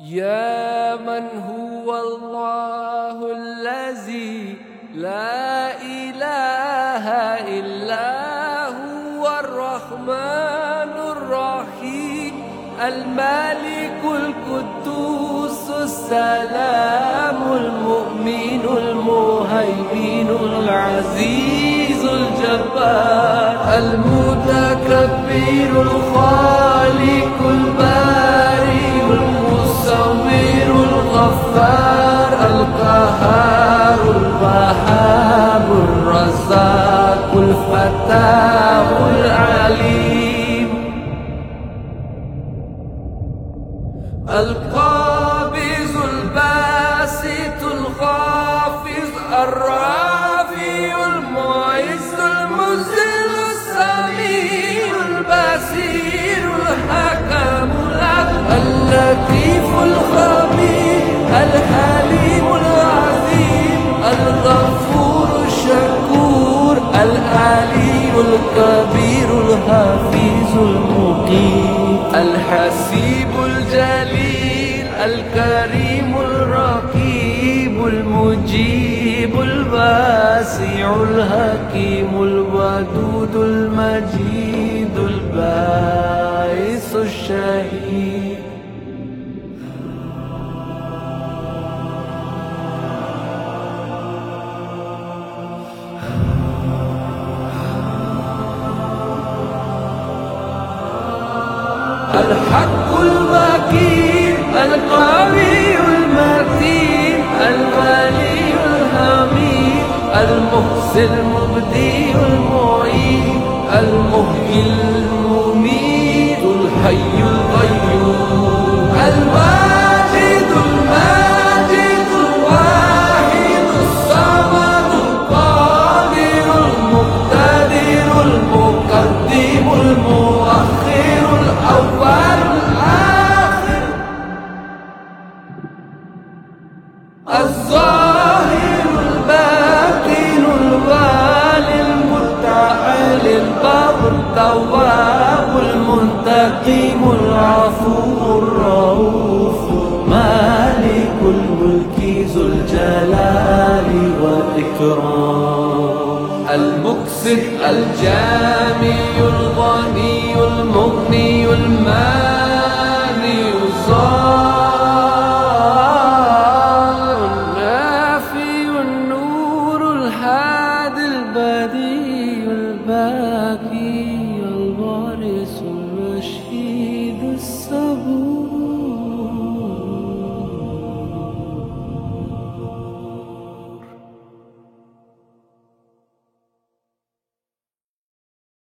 يا من هو الله الذي لا إله إلا هو الرحمن الرحيم، الملك القدوس، السلام المؤمن المهيمن العزيز الجبار، المتكبر الغفار، القهار، الوهاب، الرزاق، الفتاح، العليم. القابض، الباسط، الخافض، الرافع، المعز المذل السميع، البصير، الحكم العدل اللطيف الخبير العلي الكبير الحفيظ المقيم الحسيب الجليل، الكريم الرقيب، المجيب الواسع، الحكيم الودود، المجيد الباعث الشهيد. الحق المكين القوي المتين الولي الحميد المحسن المبدي المعيد المحيي المميت الحي القيوم التواب المنتقم العفو الرؤوف مالك الملك ذو الجلال والإكرام المكسب الجامي الغني المغني الم خوشی